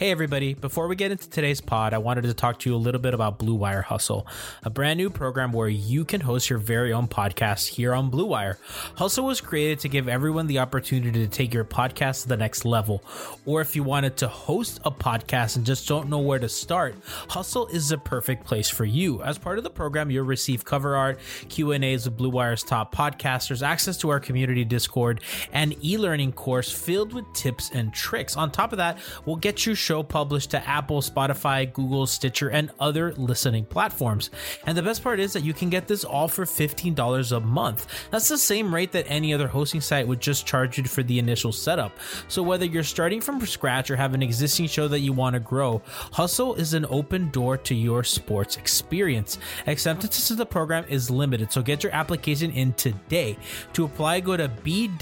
Hey, everybody. Before we get into today's pod, I wanted to talk to you a little bit about Blue Wire Hustle, a brand new program where you can host your very own podcast here on Blue Wire. Hustle was created to give everyone the opportunity to take your podcast to the next level. Or if you wanted to host a podcast and just don't know where to start, Hustle is the perfect place for you. As part of the program, you'll receive cover art, Q&As with Blue Wire's top podcasters, access to our community Discord, and e-learning course filled with tips and tricks. On top of that, we'll get you show published to Apple, Spotify, Google, Stitcher, and other listening platforms. And the best part is that you can get this all for $15 a month. That's the same rate that any other hosting site would just charge you for the initial setup. So whether you're starting from scratch or have an existing show that you want to grow, Hustle is an open door to your sports experience. Acceptance to the program is limited, so get your application in today. To apply, go to bwhustle.com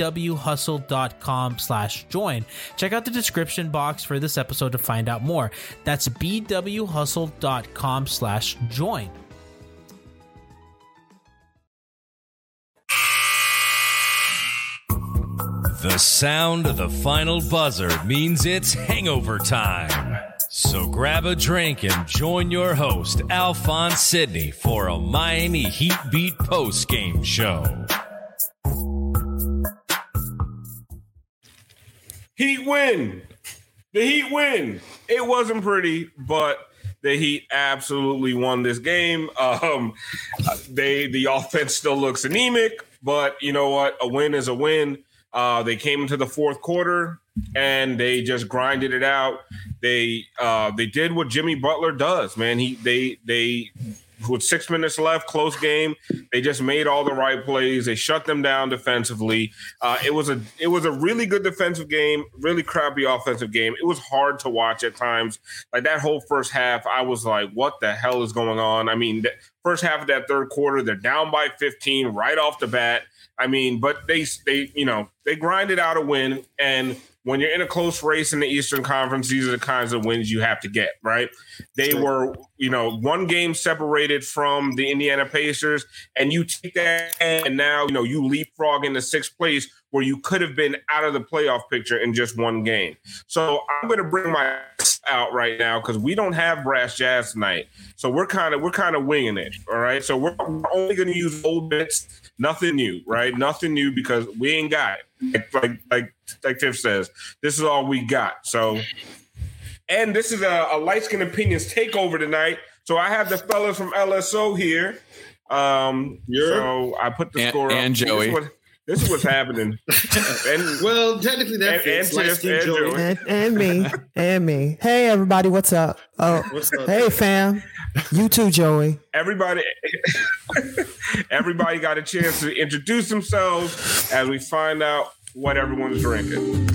slash join. Check out the description box for this episode to find out more. That's bwhustle.com slash join. The sound of the final buzzer means it's hangover time. So grab a drink and join your host, Alphonse Sidney, for a Miami Heat Beat post game show. Heat win. The Heat win. It wasn't pretty, but the Heat absolutely won this game. Um, they the offense still looks anemic, but you know what? A win is a win. Uh, they came into the fourth quarter and they just grinded it out. They uh, they did what Jimmy Butler does, man. He they they with six minutes left, close game. They just made all the right plays. They shut them down defensively. Uh, it was a it was a really good defensive game, really crappy offensive game. It was hard to watch at times. Like that whole first half, I was like, "What the hell is going on?" I mean, the first half of that third quarter, they're down by 15 right off the bat. I mean, but they they you know they grinded out a win and when you're in a close race in the Eastern Conference, these are the kinds of wins you have to get, right? They were, you know, one game separated from the Indiana Pacers, and you take that, and now, you know, you leapfrog into sixth place where you could have been out of the playoff picture in just one game. So I'm going to bring my out right now because we don't have brass jazz tonight. So we're kind of we're kind of winging it. All right. So we're only going to use old bits, nothing new, right? Nothing new because we ain't got it. Like like like, like Tiff says, this is all we got. So, and this is a, a light skin opinions takeover tonight. So I have the fellas from LSO here. Um, so I put the and, score and up. Joey. This is what's happening. and, well, technically that and, fits. And, Tiff, and, and, and, me, and me. Hey, everybody, what's up? Oh, what's up? hey, fam. You too, Joey. Everybody, everybody got a chance to introduce themselves as we find out what everyone's drinking.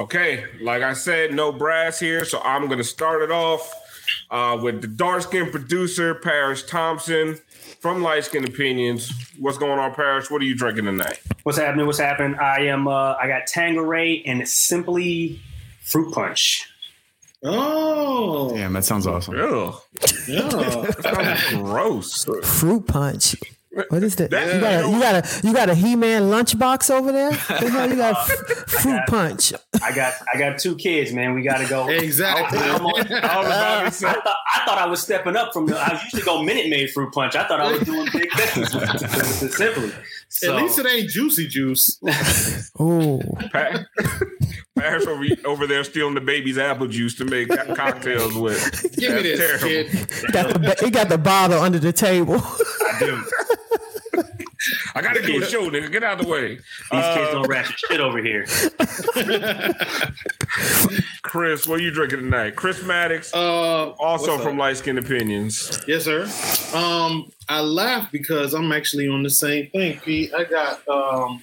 Okay, like I said, no brass here, so I'm gonna start it off uh, with the dark skin producer, Parrish Thompson from Light Skin Opinions. What's going on, Parrish? What are you drinking tonight? What's happening? What's happening? I am. Uh, I got Tanqueray and simply fruit punch. Oh, Damn, that sounds awesome. Ugh, yeah. that sounds gross. Fruit punch. What is that? That- you got a you got a you got a He Man lunchbox over there? The you got uh, f- fruit punch? I got. I got two kids, man. We got to go. Exactly. I'm on- I was about to say, I thought, I thought I was stepping up from the. I usually go Minute Maid fruit punch. I thought I was doing big things simply. So, At least it ain't juicy juice. oh. Pa- Parrish over, over there stealing the baby's apple juice to make cocktails with. Give me That's this, terrible. kid. Got the he got the bottle under the table. I do. I gotta do a show, nigga. Get out of the way. These Uh, kids don't ratchet shit over here. Chris, what are you drinking tonight? Chris Mattox, Uh, also from? Light Skin Opinions. Yes, sir. Um, I laugh because I'm actually on the same thing, Pete. I got um,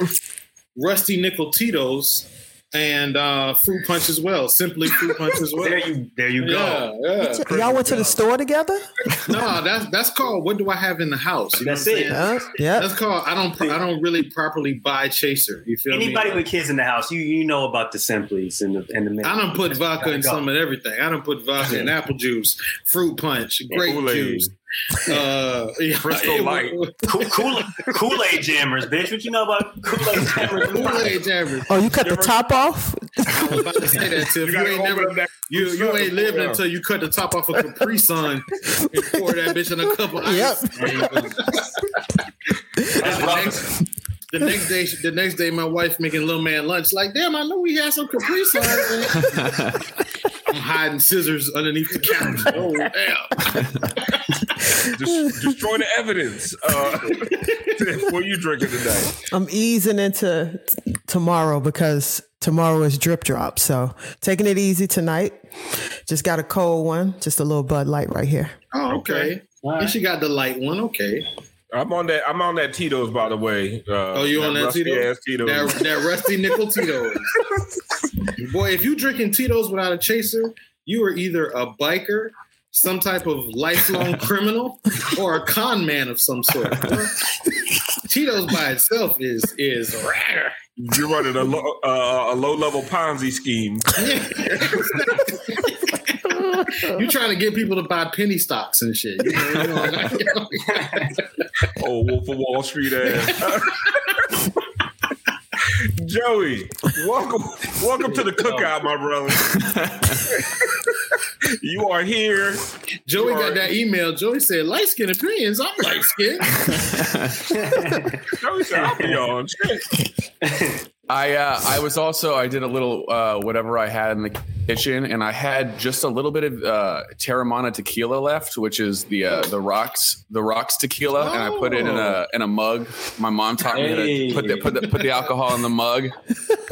Rusty Nickel Tito's and uh, Fruit Punch as well. Simply Fruit Punch as well. There you. There you go. Yeah, yeah. Y'all went to the store together? No, that's that's called what do I have in the house? You know That's what it. saying? Uh, yeah. That's called I don't I don't really properly buy chaser. You feel Anybody me? with kids in the house, you you know about the simplies and the and the. I don't put vodka in go. some of everything. I don't put vodka in apple juice, fruit punch, grape juice, uh, yeah, Crystal Light. Kool Kool Aid jammers, bitch. What you know about Kool Aid jammers? Kool-Aid jammers. Oh, you cut the top off? I was about to say that too. You you, ain't never, you you ain't Sun. lived Yeah. until you cut the top off a Capri Sun and pour that bitch in a cup of ice. That's rough. The next day, the next day, my wife making little man lunch. Like, damn, I know we had some Capri Suns. I'm hiding scissors underneath the couch. Oh damn! Des- destroy the evidence. Uh, what are you drinking today? I'm easing into t- tomorrow because tomorrow is drip drop. So taking it easy tonight. Just got a cold one, just a little Bud Light right here. Oh, okay. And she got the light one. Okay. I'm on that. I'm on that Tito's, by the way. Uh, Oh, you on that Tito's? Tito's. That, that rusty nickel Tito's. Boy, if you drinking Tito's without a chaser, you are either a biker, some type of lifelong criminal, or a con man of some sort. Tito's by itself is is rare. You're running a low, uh, a low level Ponzi scheme. you trying to get people to buy penny stocks and shit. You know, you know, Oh, Wolf of Wall Street ass. Joey, welcome, welcome to the cookout, my brother. you are here. Joey are- got that email. Joey said, light skin opinions. I'm light skin. Joey said, "I'll be on." Shit. I uh, I was also I did a little uh, whatever I had in the kitchen, and I had just a little bit of uh, Teremana tequila left, which is the uh, the rocks the rocks tequila, and I put it in a in a mug. My mom taught me how to put the, put the put the alcohol in the mug.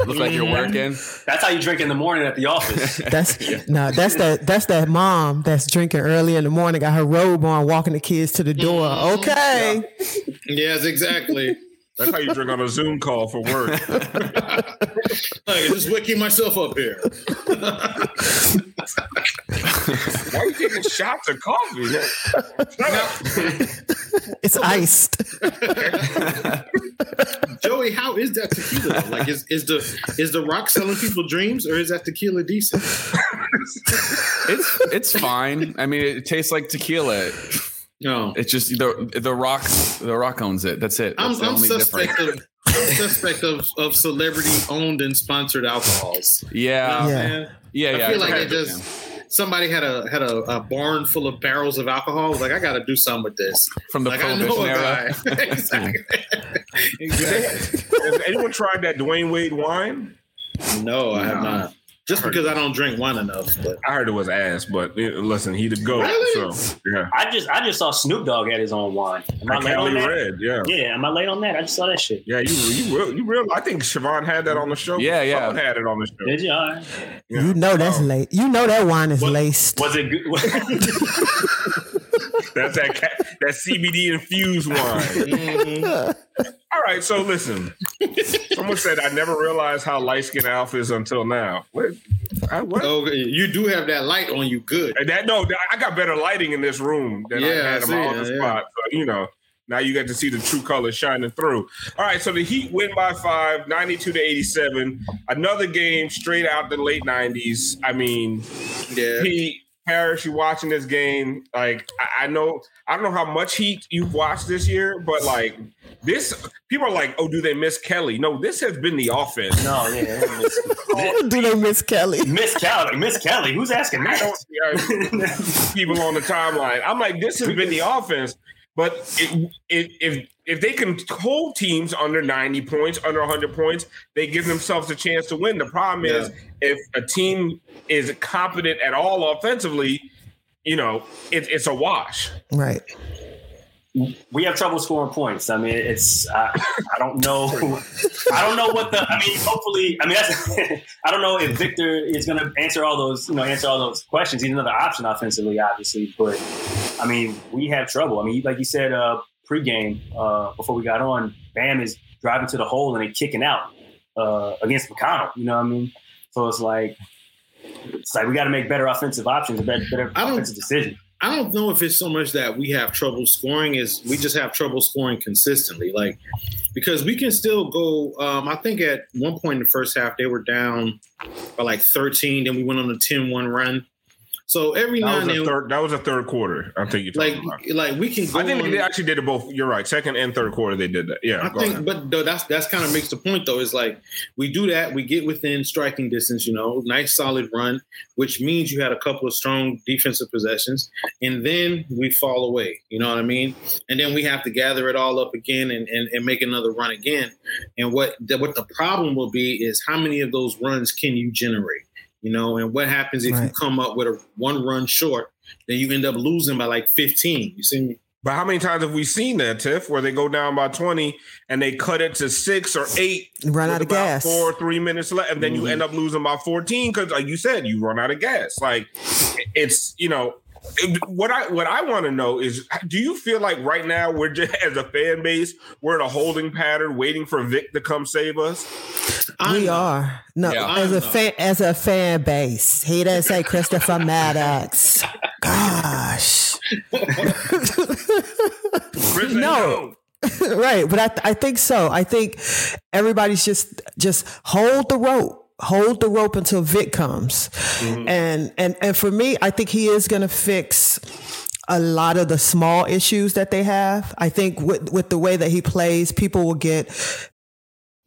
Look like you're working. That's how you drink in the morning at the office. That's no, that's that that's that mom that's drinking early in the morning, got her robe on, walking the kids to the door. Okay. yes, exactly. That's how you drink on a Zoom call for work. I can just wicking myself up here. Why are you taking shots of coffee? Shut up. It's iced. Joey, how is that tequila? Like, is, is the is the rock selling people dreams, or is that tequila decent? It's it's fine. I mean, it tastes like tequila. No, It's just the the rock the rock owns it. That's it. I'm, I'm suspect difference. of I'm suspect of, of celebrity owned and sponsored alcohols. Yeah, Nah, Yeah. man. yeah, I yeah. feel like it that, just somebody had a had a, a barn full of barrels of alcohol. Like, I got to do something with this. from the Like I know prohibition era. exactly. exactly. Has anyone tried that Dwyane Wade wine? No, I have not. Just because I don't drink wine enough. But I heard it was ass, but eh, listen, he the goat. Really? So yeah, I just I just saw Snoop Dogg had his own wine. Am I late on Cali that? Red. Yeah, Yeah, am I late on that? I just saw that shit. yeah. You you real you real. I think Siobhan had that on the show. Yeah, yeah. Someone had it on the show. Did you? All right. Yeah. You know that's late. You know that wine is What- laced. Was it good? That's that ca- that CBD infused wine. mm-hmm. All right, so listen. So Someone said I never realized how light skinned Alf is until now. What? I, what? Oh, you do have that light on you. Good. And that no, I got better lighting in this room than I Yeah, I had in see, my other yeah. spot. So, you know, now you get to see the true colors shining through. All right, so the Heat win by five, 92 to 87. Another game straight out the late 90s. I mean, Yeah. Pete, Harris, you watching this game? Like, I, I know, I don't know how much Heat you've watched this year, but like this, people are like, oh, do they miss Kelly? No, this has been the offense. No, yeah. Do they miss Kelly? Miss Kelly. Miss Kelly. Who's asking I that? don't people on the timeline. I'm like, this has been the offense, but it, it, if if they can hold teams under 90 points, under 100 points, they give themselves a chance to win. The problem is if a team is competent at all offensively, you know, it, it's a wash. Right. We have trouble scoring points. I mean, it's I, I don't know. I don't know what the. I mean, hopefully, I mean, that's, I don't know if Victor is going to answer all those. You know, answer all those questions. He's another option offensively, obviously, but I mean, we have trouble. I mean, like you said, uh, pregame uh, before we got on, Bam is driving to the hole and then kicking out uh, against McConnell. You know what I mean? So it's like it's like we got to make better offensive options, better, better offensive decisions. I don't know if it's so much that we have trouble scoring is we just have trouble scoring consistently. Like because we can still go. Um, I think at one point in the first half they were down by like 13. Then we went on a 10-1 run. So every now That was and a then, third. That was a third quarter. I think you're like about. like we can. Go I think on- they actually did it both. You're right. Second and third quarter, they did that. Yeah. I think, ahead. but though that's that's kind of makes the point though. Is like we do that, we get within striking distance. You know, nice solid run, which means you had a couple of strong defensive possessions, and then we fall away. You know what I mean? And then we have to gather it all up again and and, and make another run again. And what the, what the problem will be is how many of those runs can you generate? You know, and what happens if you come up with a one run short, then you end up losing by like fifteen. You see me? But how many times have we seen that, Tiff, where they go down by 20 and they cut it to six or eight? Run with out of about gas. Four, or three minutes left. And then you mm-hmm. end up losing by 14 because, like you said, you run out of gas. Like, it's, you know, what I what I want to know is do you feel like right now we're just as a fan base we're in a holding pattern waiting for Vic to come save us? We are no Yeah. as a I'm fan as a fan base. He didn't say Christopher Mattox. Gosh, No. right, but I I think so. I think everybody's just just hold the rope. Hold the rope until Vic comes. And and and for me, I think he is going to fix a lot of the small issues that they have. I think with with the way that he plays, people will get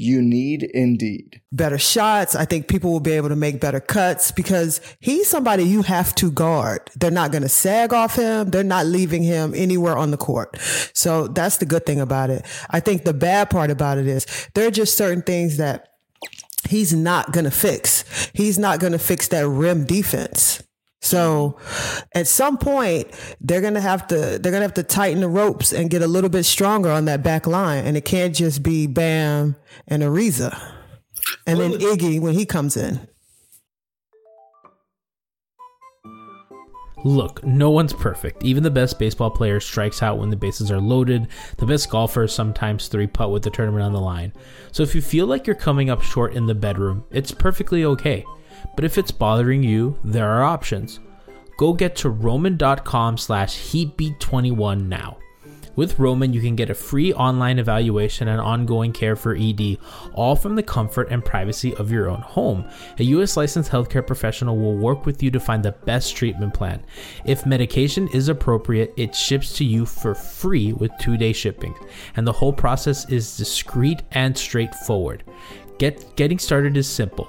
You need Indeed. better shots. I think people will be able to make better cuts because he's somebody you have to guard. They're not going to sag off him. They're not leaving him anywhere on the court. So that's the good thing about it. I think the bad part about it is there are just certain things that he's not going to fix. He's not going to fix that rim defense. So at some point they're gonna have to they're gonna have to tighten the ropes and get a little bit stronger on that back line. And it can't just be Bam and Ariza. And then Iggy when he comes in. Look, no one's perfect. Even the best baseball player strikes out when the bases are loaded. The best golfers sometimes three putt with the tournament on the line. So if you feel like you're coming up short in the bedroom, it's perfectly okay. But if it's bothering you, there are options. Go get to roman.com slash heatbeat21 now. With Roman, you can get a free online evaluation and ongoing care for ED, all from the comfort and privacy of your own home. A U.S. licensed healthcare professional will work with you to find the best treatment plan. If medication is appropriate, it ships to you for free with two day shipping, and the whole process is discreet and straightforward. Get getting started is simple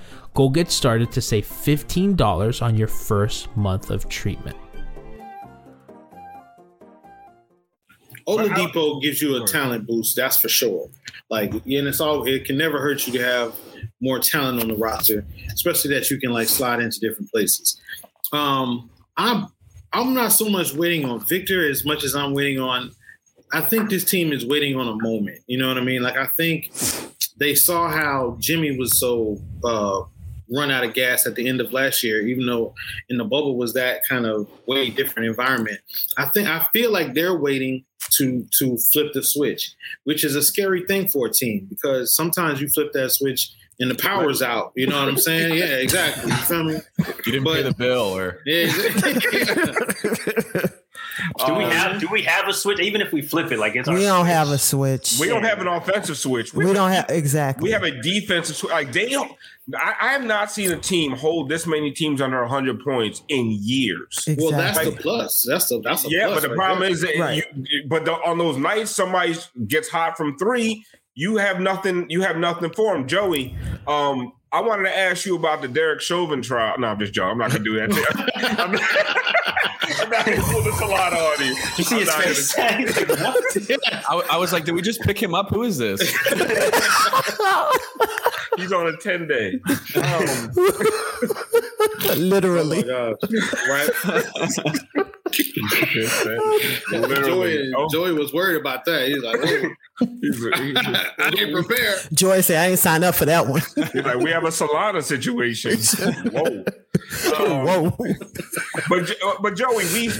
Go get started to save $15 on your first month of treatment. Oladipo gives you a talent boost, that's for sure. Like, and it's all it can never hurt you to have more talent on the roster, especially that you can like slide into different places. Um, I'm I'm not so much waiting on Victor as much as I'm waiting on. I think this team is waiting on a moment. You know what I mean? Like I think they saw how Jimmy was so uh, run out of gas at the end of last year, even though in the bubble was that kind of way different environment. I think I feel like they're waiting to to flip the switch, which is a scary thing for a team because sometimes you flip that switch and the power's out. You know what I'm saying? Yeah, exactly. You feel me? You didn't pay the bill, or Yeah. Do we Um, have do we have a switch? Even if we flip it, like it's our We don't switch. have a switch. We don't have an offensive switch. We don't have exactly. We have a defensive switch. Like they don't. I, I have not seen a team hold this many teams under 100 points in years. Well, that's the plus. That's the that's a yeah, plus but the right problem there. is that Right. you, but the, on those nights somebody gets hot from three, you have nothing. You have nothing for him, Joey. Um, I wanted to ask you about the Derek Chauvin trial. No, I'm just joking. I'm not gonna do that. I'm not, I'm not gonna pull this a lot on you. You see I'm his face? gonna- I, I was like, did we just pick him up? Who is this? He's on a 10 day. Um, Literally. Oh right? Literally. Joey, Oh. Joey was worried about that. He's like, "Whoa." I didn't prepare. Joy said, I ain't signed up for that one. He's like, we have a Solana situation. Whoa. Um, Whoa. But but Joey, we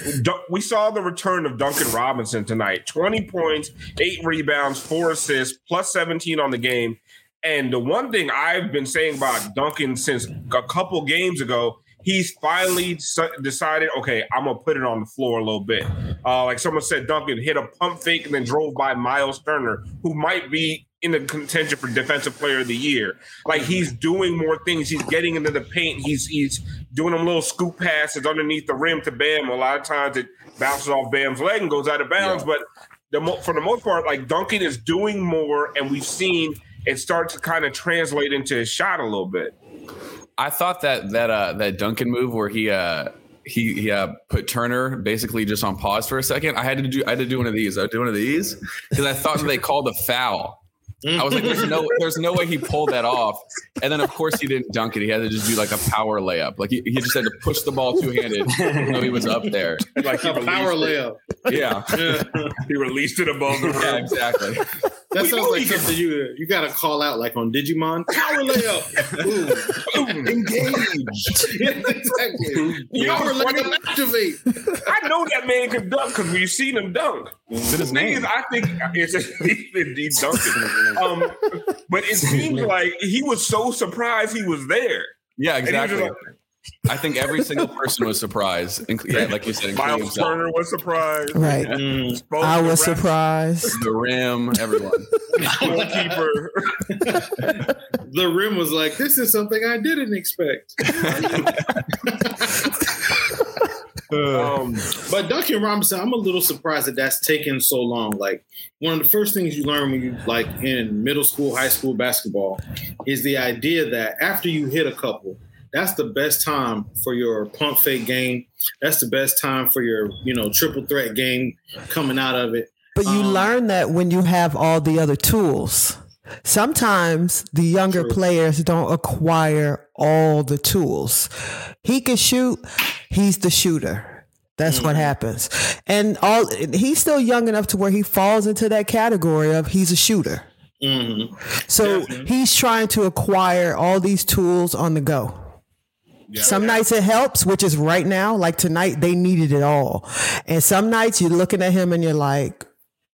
we saw the return of Duncan Robinson tonight. Twenty points, eight rebounds, four assists, plus seventeen on the game. And the one thing I've been saying about Duncan since a couple games ago, he's finally decided, okay, I'm gonna put it on the floor a little bit. Uh, like someone said, Duncan hit a pump fake and then drove by Miles Turner, who might be in the contention for defensive player of the year. Like he's doing more things. He's getting into the paint. He's he's doing them little scoop passes underneath the rim to Bam. A lot of times it bounces off Bam's leg and goes out of bounds. But the for the most part, like Duncan is doing more, and we've seen it start to kind of translate into his shot a little bit. I thought that that uh that Duncan move where he uh he he uh, put Turner basically just on pause for a second. I had to do I had to do one of these. I had do one of these because I thought they called a foul. I was like, there's no there's no way he pulled that off. And then of course he didn't dunk it. He had to just do like a power layup. Like he, he just had to push the ball two handed. even he was up there. Like A power released layup. Yeah. it. He released it above the rim. Yeah, exactly. That We sounds like he can- something you you got to call out like on Digimon. Power layup. Ooh. Engaged. Yes, exactly. You Power what's layup activate. I know that man can dunk because we've seen him dunk. Is it his The thing is, name? I think it's indeed Duncan. Um, but it seems like he was so surprised he was there. Yeah, And he was exactly. just I think every single person was surprised. inc- Yeah, like you said, including Miles. Turner was surprised. Right. Mm. Mm. Both I was ref- surprised. The rim, everyone. Goalkeeper. The rim was like, this is something I didn't expect. Um, um, But Duncan Robinson, I'm a little surprised that that's taken so long. Like one of the first things you learn when you like in middle school, high school basketball is the idea that after you hit a couple, that's the best time for your pump fake game. That's the best time for your, you know, triple threat game coming out of it. But you Um, learn that when you have all the other tools. Sometimes the younger players don't acquire all the tools. He can shoot, he's the shooter. That's what happens. And all he's still young enough to where he falls into that category of he's a shooter. Mm-hmm. So he's trying to acquire all these tools on the go. Some nights it helps, which is right now. Like tonight, they needed it all. And some nights you're looking at him and you're like,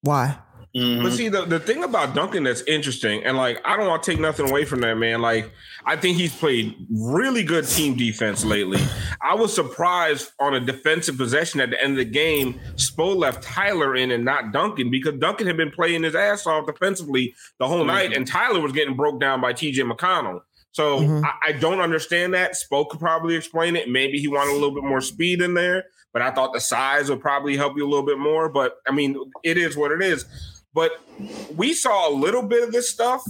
why? Mm-hmm. But see, the, the thing about Duncan that's interesting, and like I don't want to take nothing away from that man. Like I think he's played really good team defense lately. I was surprised on a defensive possession at the end of the game, Spo left Tyler in and not Duncan because Duncan had been playing his ass off defensively the whole mm-hmm. night, and Tyler was getting broke down by TJ McConnell. So mm-hmm. I, I don't understand that. Spo could probably explain it. Maybe he wanted a little bit more speed in there, but I thought the size would probably help you a little bit more. But I mean, it is what it is. But we saw a little bit of this stuff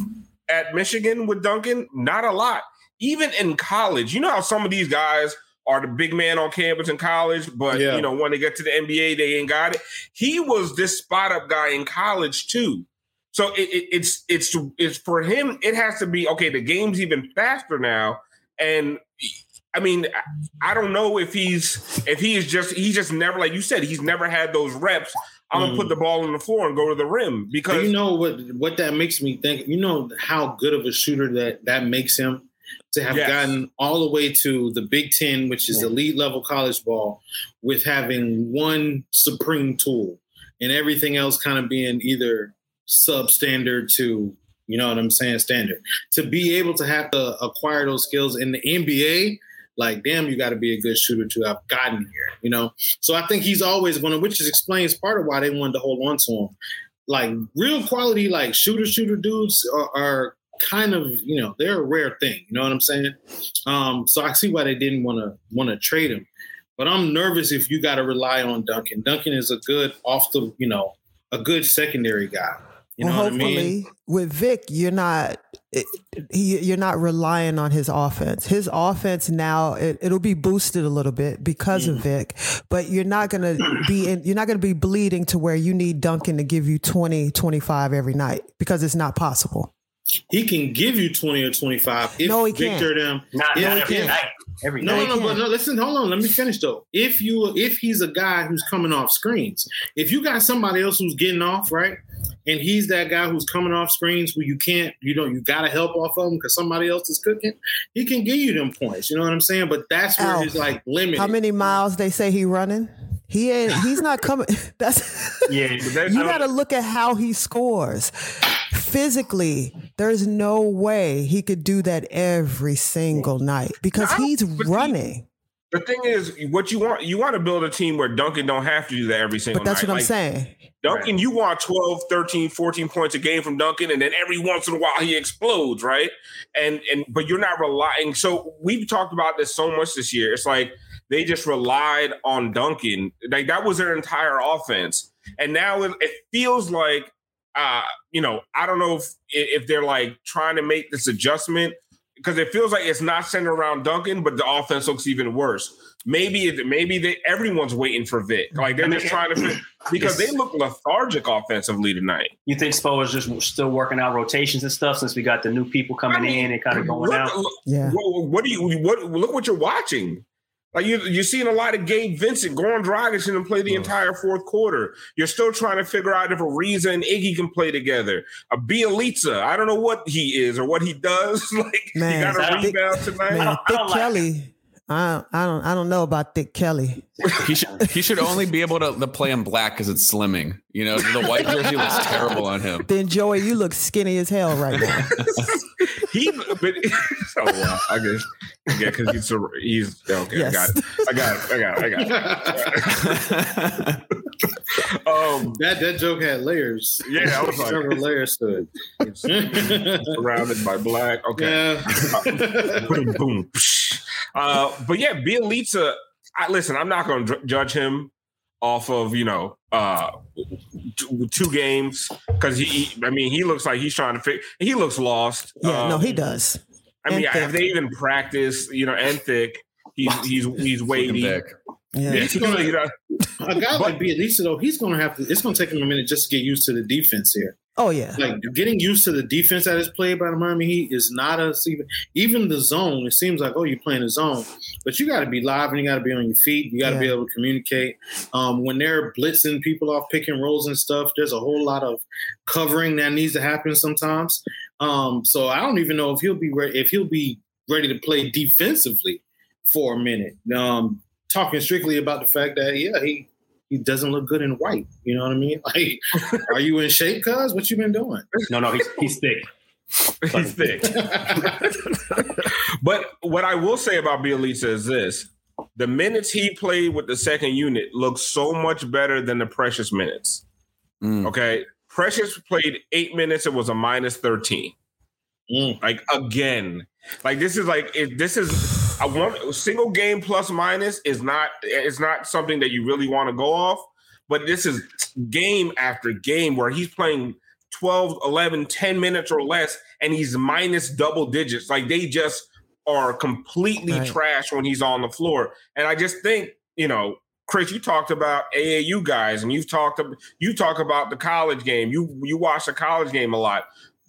at Michigan with Duncan, not a lot. Even in college, you know how some of these guys are the big man on campus in college, but Yeah. you know when they get to the NBA, they ain't got it. He was this spot up guy in college too. So it, it, it's it's it's for him. It has to be okay. The game's even faster now, and I mean, I don't know if he's if he is just he's just never like you said he's never had those reps. I'm gonna put mm. the ball on the floor and go to the rim Do because you know what what that makes me think? You know how good of a shooter that that makes him to have Yes. gotten all the way to the Big Ten, which is elite level college ball, with having one supreme tool and everything else kind of being either substandard to you know what I'm saying standard. To be able to have to acquire those skills in the NBA, like damn, you got to be a good shooter to have gotten here. You know, so I think he's always going to, which is explains part of why they wanted to hold on to him. Like real quality like shooter shooter dudes are, are kind of you know they're a rare thing you know what i'm saying? Um so i see why they didn't want to want to trade him. But i'm nervous if you got to rely on duncan. Duncan is a good off the you know a good secondary guy you know well, what i hopefully mean with Vic, you're not eh, he, you're not relying on his offense. His offense now it, it'll be boosted a little bit because of mm. Vic, but you're not gonna be in, you're not gonna be bleeding to where you need Duncan to give you 20, 25 every night because it's not possible. he can give you 20 or 25 if No, he victor can't. them Not, Yeah, not he every can. night. Every No, night. no, no, but no, listen, hold on. Let me finish though. If you if he's a guy who's coming off screens, if you got somebody else who's getting off, right? And he's that guy who's coming off screens where you can't, you know, you gotta help off of him because somebody else is cooking, he can give you them points. You know what I'm saying? But that's where Al, his like limit. How many miles they say he running? He ain't. He's not coming. That's Yeah, but you got to look at how he scores. Physically, there's no way he could do that every single night because he's but see, running. The thing is, what you want you want to build a team where Duncan don't have to do that every single But that's night. what I'm Like, saying. Duncan, you want 12, 13, 14 points a game from Duncan, and then every once in a while he explodes, right? And and but you're not relying. So we've talked about this so much this year. It's like they just relied on Duncan. Like that was their entire offense. And now it, it feels like uh, you know, I don't know if if they're like trying to make this adjustment because it feels like it's not centered around Duncan, but the offense looks even worse. Maybe it, maybe they, everyone's waiting for Vic. Like they're just trying to fit, because they look lethargic offensively tonight. You think Spo is just still working out rotations and stuff since we got the new people coming I mean, in and kind of going look, out? look- Yeah. What, what do you what look what you're watching? Like you you're seeing a lot of Gabe Vincent, Goran Dragic and play the entire fourth quarter. You're still trying to figure out if Ariza and Iggy can play together. A Bjelica, I don't know what he is or what he does. like Man, he got a don't- rebound tonight. Man, I Thick don't like- Kelly. I I don't I don't know about Thick Kelly. He should he should only be able to, to play in black because it's slimming. You know, the white jersey looks terrible on him. Then Joey, you look skinny as hell right now. he but oh wow, I guess yeah, because he's a, he's okay. I got it. I got it. I got it. I got it. Um, that that joke had layers. Yeah, I was like- several layers to it. surrounded by black. Okay. yeah. boom, boom. Uh, but yeah, Bjelica. I listen. I'm not going to judge him off of you know uh, two, two games because he, he- I mean, he looks like he's trying to figure. He looks lost. Yeah, no, Um, he does. I mean, And have they even practiced? You know, and thick. He's he's he's weighty. Dick. Yeah. Yeah, he's gonna, you know, A guy like Bjelica though, he's gonna have to. It's gonna take him a minute just to get used to the defense here. Oh yeah. Like getting used to the defense that is played by the Miami Heat is not a even even the zone. It seems like oh you're playing the zone, but you got to be live and you got to be on your feet. You got to Yeah. be able to communicate. Um, when they're blitzing people off pick and rolls and stuff, there's a whole lot of covering that needs to happen sometimes. Um, so I don't even know if he'll be ready if he'll be ready to play defensively for a minute. Um, talking strictly about the fact that yeah he he doesn't look good in white. You know what I mean? Like, are you in shape, cuz? What you been doing? No, no, he's he's thick. He's thick. but what I will say about Bjelica is this: the minutes he played with the second unit look so much better than the Precious minutes. Mm. Okay, Precious played eight minutes. It was a minus thirteen. Mm. Like again, like this is like it, this is a one single game plus minus is not it's not something that you really want to go off. But this is game after game where he's playing 12, 11, 10 minutes or less, and he's minus double digits. Like they just are completely Right. trash when he's on the floor. And I just think, you know, Chris, you talked about AAU guys, and you've talked you talk about the college game. You you watch the college game a lot,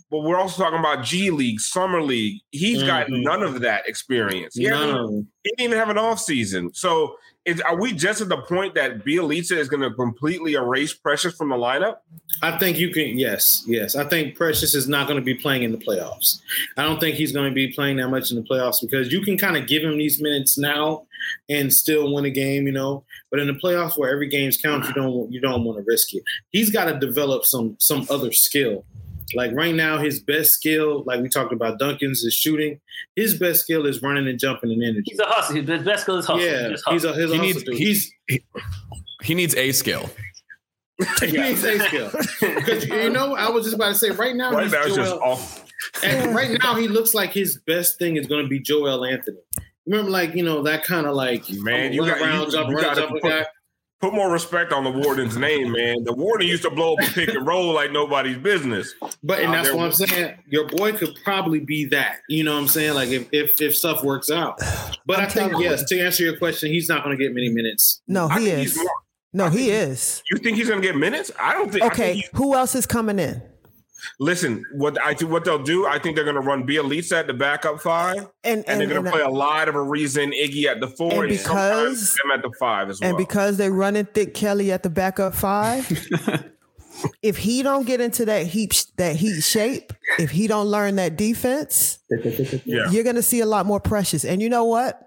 but we're also talking about G League, Summer League. He's got Mhm. none of that experience. He, None hasn't- of them. he didn't even have an off season. So is, are we just at the point that Bjelica is going to completely erase Precious from the lineup? I think you can. Yes, yes. I think Precious is not going to be playing in the playoffs. I don't think he's going to be playing that much in the playoffs because you can kind of give him these minutes now and still win a game, you know. But in the playoffs, where every game's counts, you don't you don't want to risk it. He's got to develop some some other skill. Like right now, his best skill, like we talked about, Duncan's is shooting. His best skill is running and jumping and energy. He's a hustler. His best skill is hustle. Yeah, Just he's hustle. a he's a He hustle needs dude. he's he, he needs a skill. he needs a skill. Because you know, I was just about to say, right now, Right he's now, just Joel- off. And right now, he looks like his best thing is going to be Joel Anthony. Remember, like you know that kind of like Man, I'm you got around, you, jump, you run, got to jump put, guy. Put more respect on the warden's name, man. The warden used to blow up a pick and roll like nobody's business. But and that's there what I'm saying. Your boy could probably be that. You know what I'm saying? Like if if, if stuff works out. But i I'm think yes. To answer your question, he's not going to get many minutes. No, he is. more- No, he is. You think he's going to get minutes? I don't think. I think Okay, who else is coming in? Listen, what I think what they'll do, I think they're going to run Bjelica at the backup five, And and, and, they're going to play a lot of a reason Iggy at the four, And and, sometimes because- them at the five as well. and because they running thick Kelly at the backup five, if he don't get into that heat that heat shape, if he don't learn that defense, yeah, you're gonna see a lot more precious. And you know what?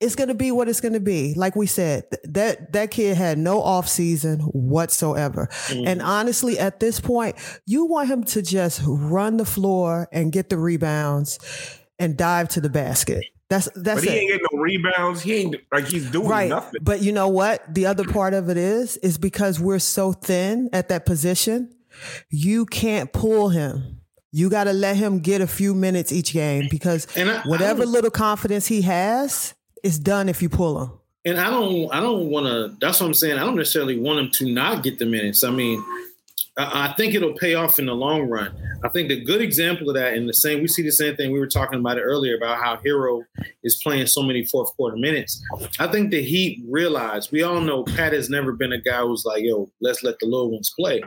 It's gonna be what it's gonna be. Like we said, th- that that kid had no off season whatsoever. Mm-hmm. And honestly, at this point, you want him to just run the floor and get the rebounds and dive to the basket. That's that's but he it. ain't getting no rebounds. He ain't like he's doing right. nothing. But you know what? The other part of it is, is because we're so thin at that position, you can't pull him. You got to let him get a few minutes each game because I- I whatever don't- little confidence he has is done if you pull him. And I don't, I don't want to. That's what I'm saying. I don't necessarily want him to not get the minutes. I mean, I, I think it'll pay off in the long run. I think the good example of that, and the same, we see the same thing. We were talking about earlier about how Herro is playing so many fourth quarter minutes. I think the Heat realized. We all know Pat has never been a guy who's like, "Yo, let's let the little ones play."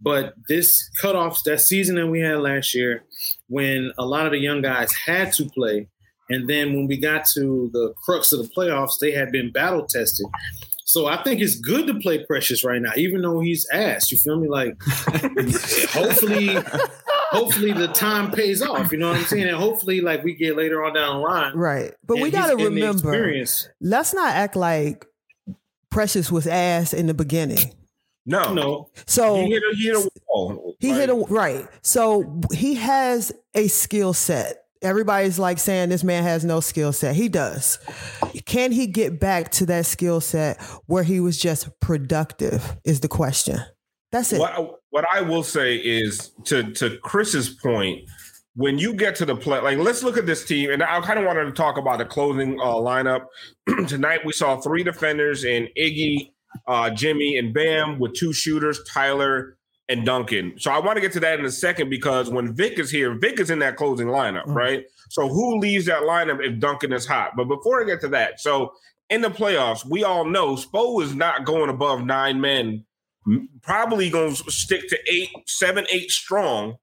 But this cutoffs, that season that we had last year, when a lot of the young guys had to play, and then when we got to the crux of the playoffs, they had been battle tested. So I think it's good to play Precious right now, even though he's ass. You feel me? Like, hopefully, hopefully the time pays off. You know what I'm saying? And hopefully, like we get later on down the line. Right. But we got to he's- and the remember, experience. let's not act like Precious was ass in the beginning. no, No, So he hit a, he hit a wall. He Like, hit a right. So he has a skill set. Everybody's like saying this man has no skill set. He does. Can he get back to that skill set where he was just productive? Is the question. That's it. What what I will say is to to Chris's point, when you get to the play, like let's look at this team, and I kind of wanted to talk about the closing uh, lineup tonight. We saw three defenders in Iggy, uh, Jimmy, and Bam with two shooters, Tyler and Duncan. So I want to get to that in a second because when Vic is here, Vic is in that closing lineup, right? So who leaves that lineup if Duncan is hot? But before I get to that, so in the playoffs, we all know Spo is not going above nine men probably gonna stick to eight, seven, eight strong,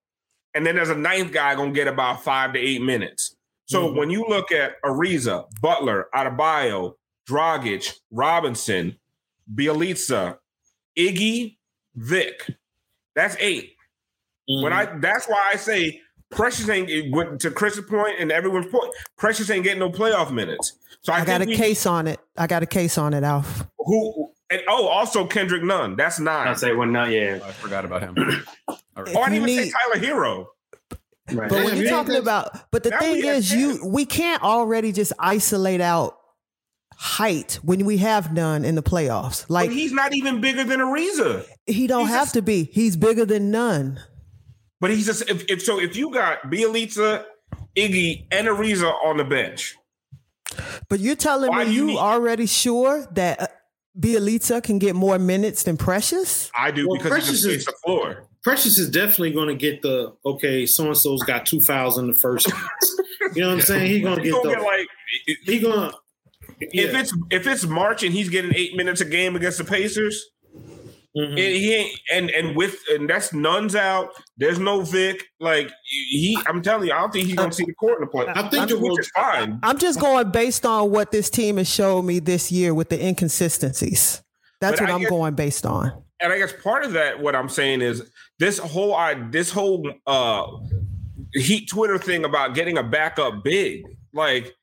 and then there's a ninth guy gonna get about five to eight minutes. So Mm-hmm. when you look at Ariza, Butler, Adebayo, Dragic, Robinson, Bjelica, Iggy, Vic, that's 8 When I mm-hmm. that's why I say Precious ain't went to Chris's point and everyone's point. Precious ain't getting no playoff minutes. So I, I got a we- case on it. I got a case on it, Alf. Who and oh, also Kendrick Nunn. That's nine. I'd say one, nine. yeah. I forgot about him. Oh, I didn't even say Tyler Herro. Right. But when you're talking about, but the Now thing is, you we can't already just isolate out height when we have none in the playoffs. Like But he's not even bigger than Ariza. he don't have to be. He's bigger than none. But he's just if, if so if you got Bjelica, Iggy, and Ariza on the bench, But you're telling me you you need- already sure that uh, Bjelica can get more minutes than Precious? I do Well, because Precious he is- the floor. Precious is definitely going to get the okay. So and so's got two fouls in the first. you know what I'm saying? He's going to get gonna the. get like he going to. if it's if it's March and he's getting eight minutes a game against the Pacers, Mm-hmm. and he ain't and and with and that's nuns out. There's no Vic. Like he, I'm telling you, I don't think he's gonna see the court in the play. I think the which is fine. I'm just going based on what this team has showed me this year with the inconsistencies. That's But what I I'm guess- going based on. and I guess part of that, what I'm saying is this whole I this whole uh heat Twitter thing about getting a backup big. Like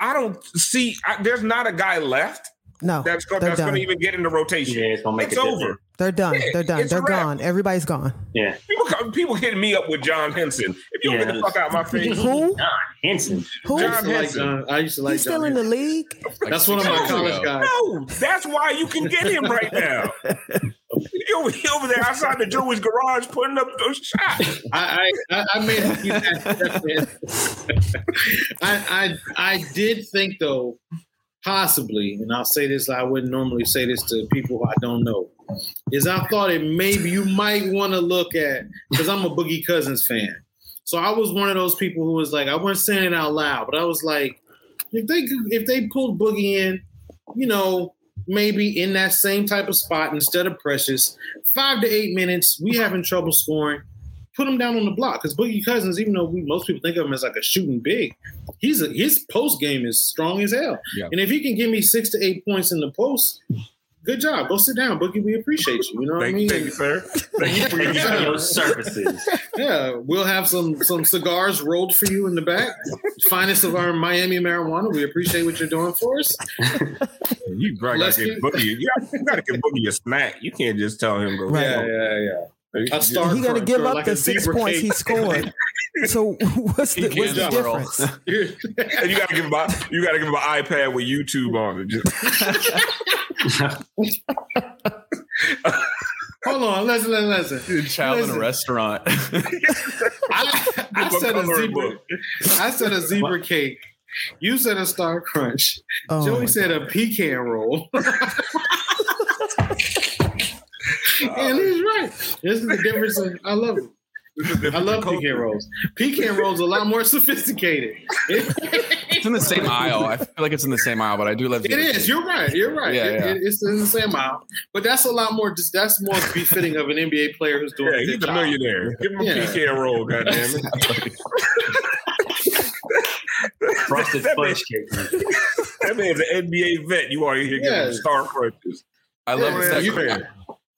I don't see. I, there's not a guy left No, that's going that's going to even get in the rotation. Yeah, it's gonna make it's a over. difference. They're done. Yeah, They're done. They're a wrap. gone. Everybody's gone. Yeah. People come, people hitting me up with John Henson. If you don't get the fuck out of my face, Who? John Henson. Who? I John to like Henson. Uh, I used to like He's still John in the Henson. league. That's one of my six college guys. No, that's why you can get him right now. he, over, he over there outside the Jewish garage putting up those shots. I, I, I- made a few I, I I did think though, possibly, and I'll say this, I wouldn't normally say this to people who I don't know, is I thought it maybe you might want to look at because I'm a Boogie Cousins fan. So I was one of those people who was like, I wasn't saying it out loud, but I was like, if they if they pulled Boogie in, you know, maybe in that same type of spot instead of Precious, five to eight minutes, we having trouble scoring put him down on the block because Boogie Cousins, even though we most people think of him as like a shooting big, he's a, his post game is strong as hell. Yeah. And if he can give me six to eight points in the post, good job. Go sit down, Boogie. We appreciate you. You know what I mean? thank you, sir. Thank you for your Your services. Yeah, we'll have some some cigars rolled for you in the back. Finest of our Miami marijuana. We appreciate what you're doing for us. You probably Let's gotta get- Boogie. You gotta, you gotta give Boogie a snack. You can't just tell him go. Right. Yeah, yeah, yeah. A star He got to give up like the six points cake. he scored. So what's the, He what's the difference? And you gotta give him a, you gotta give him an iPad with YouTube on it. Just, Hold on, listen, listen, listen. Child in a Listen. restaurant. I, I said a coloring zebra. book. I said a zebra cake. You said a star crunch. Oh, Joey my said a pecan roll. and he's right. This is the difference. In, I love it. I love pecan rolls. Pecan rolls are a lot more sophisticated. it's in the same aisle. I feel like it's in the same aisle, but I do love it. It is. You're right. You're right. Yeah, It- yeah. it- it's in the same aisle, but that's a lot more. Just that's more befitting of an NBA player who's doing. yeah, a he's good a job. millionaire. Give him a Yeah. pecan roll, goddamn it. Frosted That fudge cake. That man's an NBA vet. You are here giving Yeah. him star crunches. I love Yeah, that.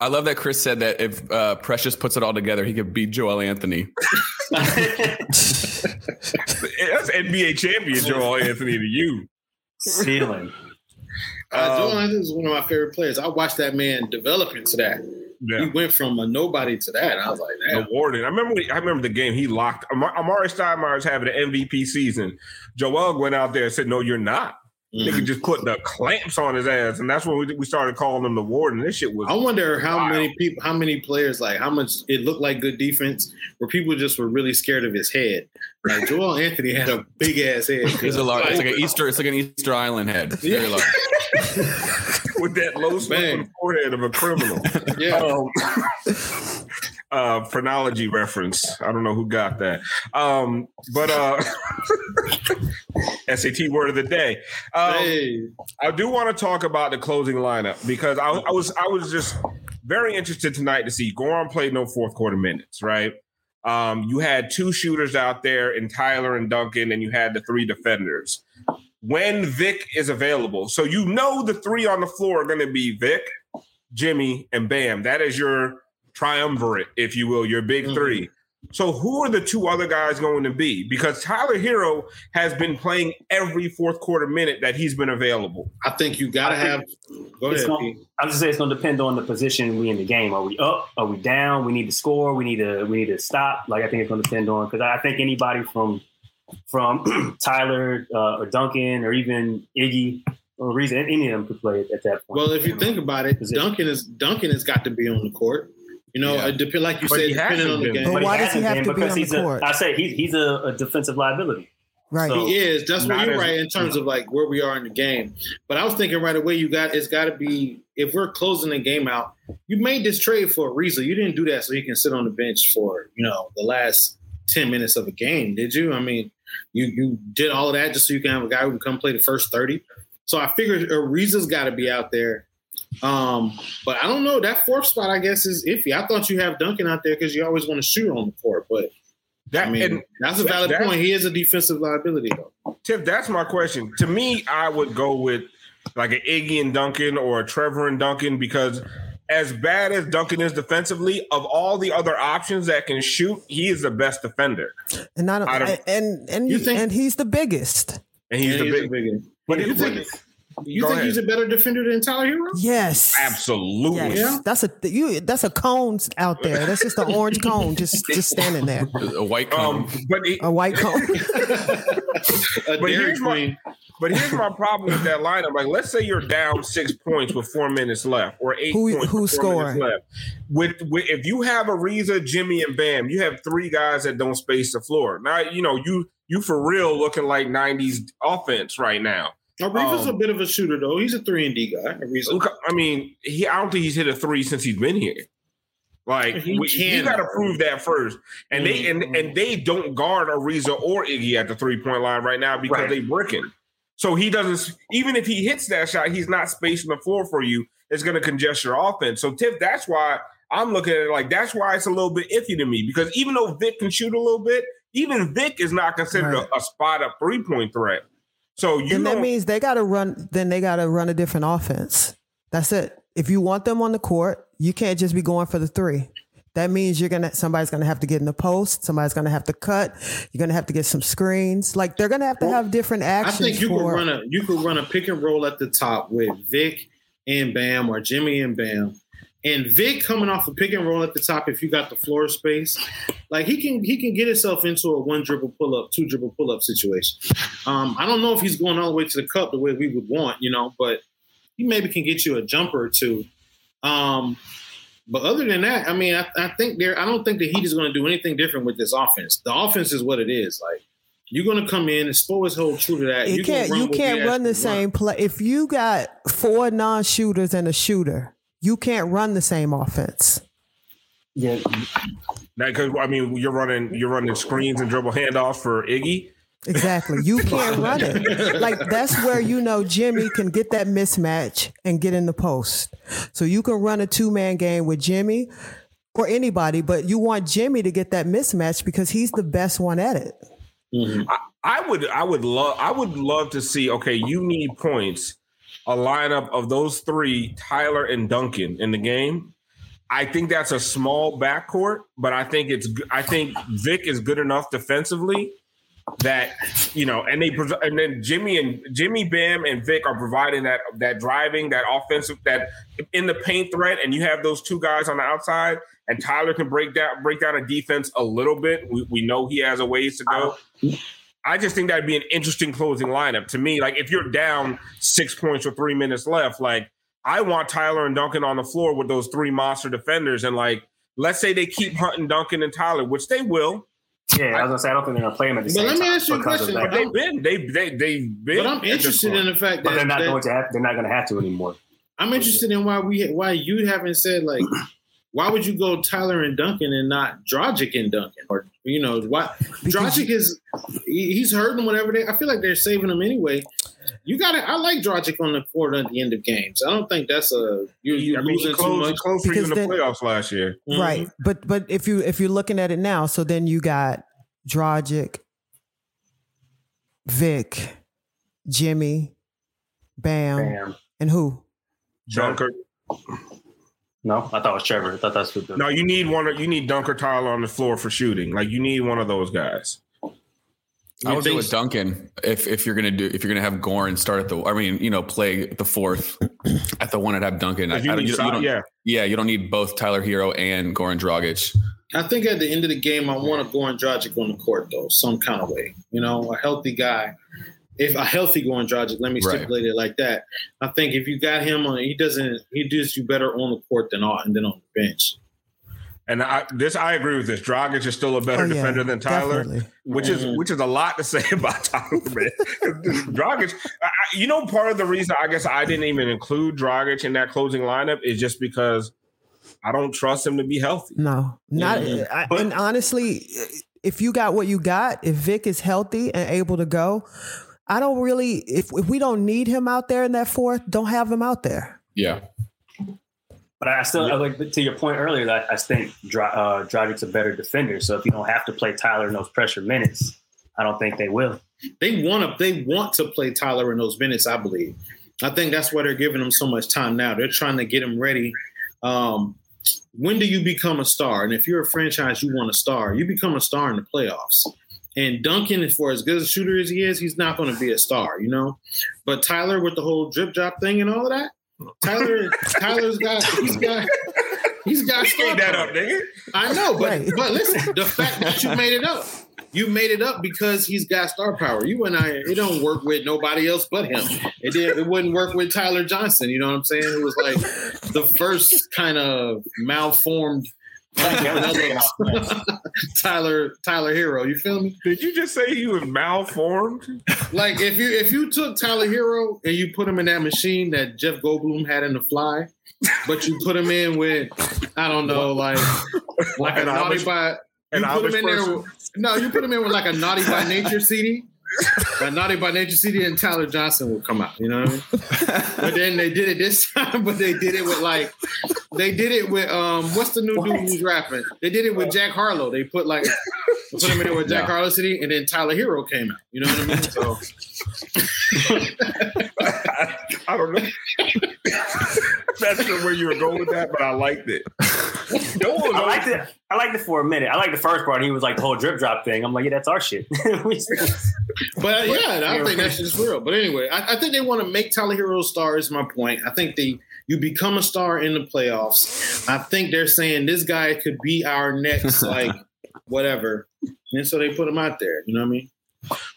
You- I love that Chris said that if uh, Precious puts it all together, he could beat Joel Anthony. That's NBA champion Joel Anthony to you. Ceiling. Uh, Joel Um, Anthony is one of my favorite players. I watched that man develop into that. Yeah. He went from a nobody to that. I was like, The damn. warden. I remember. I remember the game. He locked. Amar- Amar'e Stoudemire's having an MVP season. Joel went out there and said, "No, you're not." They could just put the clamps on his ass, and that's when we, we started calling him the warden. This shit was. I wonder how Wow. many people, how many players, like how much it looked like good defense, where people just were really scared of his head. Like Joel Anthony had a big ass head. He's a large. It's like an Easter. It's like an Easter Island head. It's very Yeah. large. with that low sloping forehead of a criminal. Yeah. um, uh, phrenology reference. I don't know who got that. Um, but uh, SAT word of the day. Um, hey. I do want to talk about the closing lineup because I, I, was I was just very interested tonight to see Goran play no fourth quarter minutes. Right, um, you had two shooters out there in Tyler and Duncan, and you had the three defenders. When Vic is available, so you know the three on the floor are going to be Vic, Jimmy, and Bam. That is your triumvirate, if you will, your big mm-hmm. 3 so who are the two other guys going to be? Because Tyler Herro has been playing every fourth quarter minute that he's been available. I think you gotta I have. think Go ahead. gonna, I was just say it's going to depend on the position we in the game. Are we up? Are we down? We need to score. We need to we need to stop. Like I think it's going to depend on because I think anybody from from Tyler uh, or Duncan or even Iggy or reason any of them could play at that point. Well, if you think about it, Position. Duncan is Duncan has got to be on the court. You know, Yeah. it depend like you But said, depending on the game. But why does he hasn't have to be on the he's a- court? I say he's he's a, a defensive liability. Right. So- He is. That's where Not you're as- right in terms of like where we are in the game. But I was thinking right away, you got it's got to be if we're closing the game out. You made this trade for a reason. You didn't do that so he can sit on the bench for you know the last ten minutes of a game, did you? I mean, you you did all of that just so you can have a guy who can come play the first thirty. So I figured Ariza's got to be out there. Um, but I don't know that fourth spot. I guess is iffy. I thought you have Duncan out there because you always want to shoot on the court, but That I mean and that's a valid that- point. He is a defensive liability though. Tiff, that's my question. To me, I would go with like an Iggy and Duncan or a Trevor and Duncan because as bad as Duncan is defensively, of all the other options that can shoot, he is the best defender. And not I don't- and and You you think- and he's the biggest. And he's Yeah, the he's a big, big one. but you he- think you Go think ahead. he's a better defender than Tyler Herro? Yes. absolutely. Yes. Yeah. That's a you. That's a cone out there. That's just an orange cone, just just standing there. A white cone. Um, but he, A white cone. A But Dairy here's my- but here's my problem with that lineup. Like, let's say you're down six points with four minutes left, or eight Who- points who's with four scoring? left. With, with if you have Ariza, Jimmy, and Bam, you have three guys that don't space the floor. Now you know you you for real looking like '90s offense right now. Ariza's Um, a bit of a shooter though. He's a three and D guy. Ariza. Look, I mean, he I don't think he's hit a three since he's been here. Like He we, can. you got to prove that first, and they and, and they don't guard Ariza or Iggy at the three point line right now because Right. they bricking. So he doesn't. Even if he hits that shot, he's not spacing the floor for you. It's going to congest your offense. So Tiff, that's why I'm looking at it like that's why it's a little bit iffy to me because even though Vic can shoot a little bit, even Vic is not considered Right. a, a spot up three point threat. So you then that means they got to run. Then they got to run a different offense. That's it. If you want them on the court, you can't just be going for the three. That means you're gonna somebody's gonna have to get in the post. Somebody's gonna have to cut. You're gonna have to get some screens. Like they're gonna have to have different actions. I actions. think you could run a you could run a pick and roll at the top with Vic and Bam or Jimmy and Bam. And Vic coming off a pick and roll at the top if you got the floor space, like he can he can get himself into a one dribble pull up, two dribble pull up situation. Um, I don't know if he's going all the way to the cup the way we would want, you know, but he maybe can get you a jumper or two. Um, but other than that, I mean, I, I think there. I don't think the Heat is going to do anything different with this offense. The offense is what it is. Like you're going to come in and Spo hold true to that. you can't you can't run the run. same play. If you got four non-shooters and a shooter, you can't run the same offense. Yeah, Because I mean, you're running you're running screens and dribble handoffs for Iggy. Exactly. You can't run it. Like that's where you know Jimmy can get that mismatch and get in the post. So you can run a two man game with Jimmy or anybody, but you want Jimmy to get that mismatch because he's the best one at it. Mm-hmm. I would I would love I would love to see. Okay, you need points. A lineup of those three, Tyler and Duncan, in the game. I think that's a small backcourt, but I think it's I think Vic is good enough defensively that you know, and they and then Jimmy and Jimmy Bam and Vic are providing that that driving, that offensive, that in the paint threat, and you have those two guys on the outside, and Tyler can break down break down a defense a little bit. We, we know he has a ways to go. I just think that'd be an interesting closing lineup to me. Like if you're down six points with three minutes left, like I want Tyler and Duncan on the floor with those three monster defenders, and like let's say they keep hunting Duncan and Tyler, which they will. yeah. I was gonna say I don't think they're gonna play him at the But same let me ask you a question. But they've been they they they've been. But I'm interested in the fact But that, they're not that- going to have. They're not going to have to anymore. I'm interested in why we why you haven't said like why would you go Tyler and Duncan and not Dragic and Duncan? Or you know, why Dragic is he- he's hurting whatever they. I feel like they're saving him anyway. You got to I like Dragic on the court at the end of games. I don't think that's a you you I mean, losing he too much. he closed for you in Because the then- playoffs last year. Mhm. Right. But but if you if you're looking at it now, so then you got Dragic, Vic, Jimmy, Bam, Bam. and who? Dunker. No, I thought it was Trevor. I thought that's what the No, you need one. You need Dunker Tyler on the floor for shooting. Like you need one of those guys. I You would go think with Duncan if if you're gonna do if you're gonna have Goran start at the I mean you know play the fourth at the one and have Duncan. I, I don't, need you, si- you don't, yeah. yeah, you don't need both Tyler Herro and Goran Dragic. I think at the end of the game, I want to go and Dragic on the court though, some kind of way. You know, a healthy guy. If a healthy Goran Dragic, let me Right. stipulate it like that. I think if you got him on, he doesn't. He does you better on the court than on than on the bench. And I, this, I agree with this. Dragic is still a better Oh, yeah, defender than Tyler, definitely. which is Mhm. which is a lot to say about Tyler. Man, Dragic. I, I- you know, part of the reason I guess I didn't even include Dragic in that closing lineup is just because I don't trust him to be healthy. No, not. Mhm. I, But- and honestly, if you got what you got, if Vic is healthy and able to go, I don't really. If if we don't need him out there in that fourth, don't have him out there. Yeah, But I still I like to your point earlier that I think Dra- uh, Dragic's a better defender. So if you don't have to play Tyler in those pressure minutes, I don't think they will. They want to. They want to play Tyler in those minutes. I believe. I think that's why they're giving him so much time now. They're trying to get him ready. Um, when do you become a star? And if you're a franchise, you want a star. You become a star in the playoffs. And Duncan, for as good a shooter as he is, he's not going to be a star, you know. But Tyler, with the whole drip drop thing and all of that, Tyler, Tyler's got, he's got, he's got. You star made that up, nigga. I know, but Right. but listen, the fact that you made it up, you made it up because he's got star power. You and I, it don't work with nobody else but him. It did. It wouldn't work with Tyler Johnson. You know what I'm saying? It was like the first kind of malformed Tyler Tyler Herro. You feel me? Did you just say he was malformed? Like if you if you took Tyler Herro and you put him in that machine that Jeff Goldblum had in the Fly, but you put him in with I don't know like like a naughty by an you put him Amish in there. With, no, you put him in with like a naughty by nature CD. A naughty by nature CD and Tyler Johnson will come out. You know what I mean? but then they did it this time. But they did it with like they did it with um what's the new dude who's rapping? They did it with Jack Harlow. They put like put him in there with Jack Yeah. Harlow CD, and then Tyler Herro came out. You know what I mean? So I don't know. That's not where you were going with that, but I liked it. No one I liked it. I liked it for a minute. I liked the first part. He was like the whole drip drop thing. I'm like, yeah, that's our shit. But uh, yeah, I think that's just real. But anyway, I, I think they want to make Tyler Herro a star. Is my point. I think they you become a star in the playoffs. I think they're saying this guy could be our next like whatever, and so they put him out there. You know what I mean?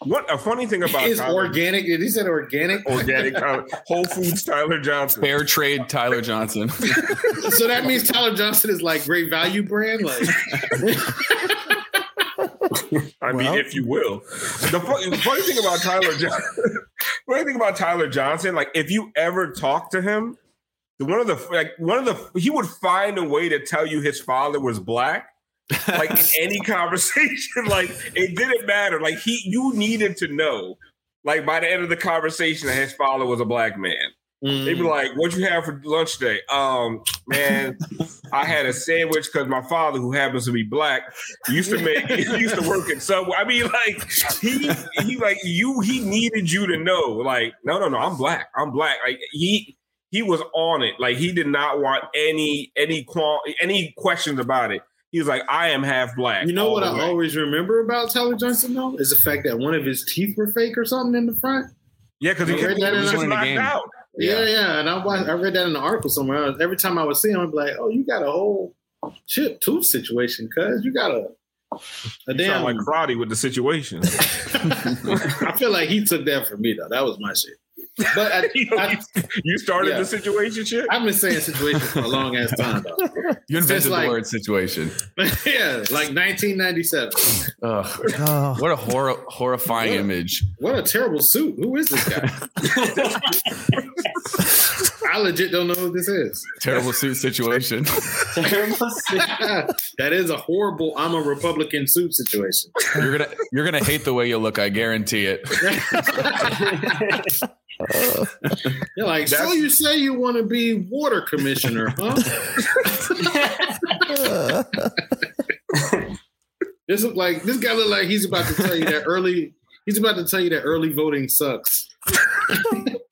What a funny thing about It's Tyler, organic. He said organic. organic Tyler, Whole Foods Tyler Johnson. fair trade Tyler Johnson. so that means Tyler Johnson is like great value brand. Like I mean, if you will. The funny, the funny thing about Tyler Johnson, funny thing about Tyler Johnson, like if you ever talk to him, the one of the like one of the he would find a way to tell you his father was black. Like in any conversation, like it didn't matter. Like he, you needed to know. Like by the end of the conversation, that his father was a black man. They'd be like, "What'd you have for lunch today?" Um, man, I had a sandwich because my father, who happens to be black, used to make used to work at Subway. I mean, like he he like you he needed you to know, like, no, no, no, I'm black. I'm black. Like he he was on it. Like he did not want any any qual any questions about it. He was like, I am half black. You know what I always remember about Tyler Johnson though is the fact that one of his teeth were fake or something in the front. Yeah, because he, I read that he in was the- just knocked game. out. Yeah, yeah, and I watched, I read that in an article somewhere. else. Every time I would see him, I'd be like, "Oh, you got a whole chip tooth situation, cuz you got a a You damn." sound like karate with the situation. I feel like he took that from me though. That was my shit. But I, I, you started Yeah. the situation shit. I've been saying situation for a long ass time though. You invented like- the word situation. yeah, like 1997. Ugh. Oh, What a hor- horrifying Yeah. image. What a terrible suit. Who is this guy? I legit don't know who this is. Terrible suit situation. that is a horrible I'm a Republican suit situation. You're gonna you're gonna hate the way you look. I guarantee it. Oh. You're like, so you say you want to be water commissioner, huh? this look like this guy look like he's about to tell you that early. He's about to tell you that early voting sucks.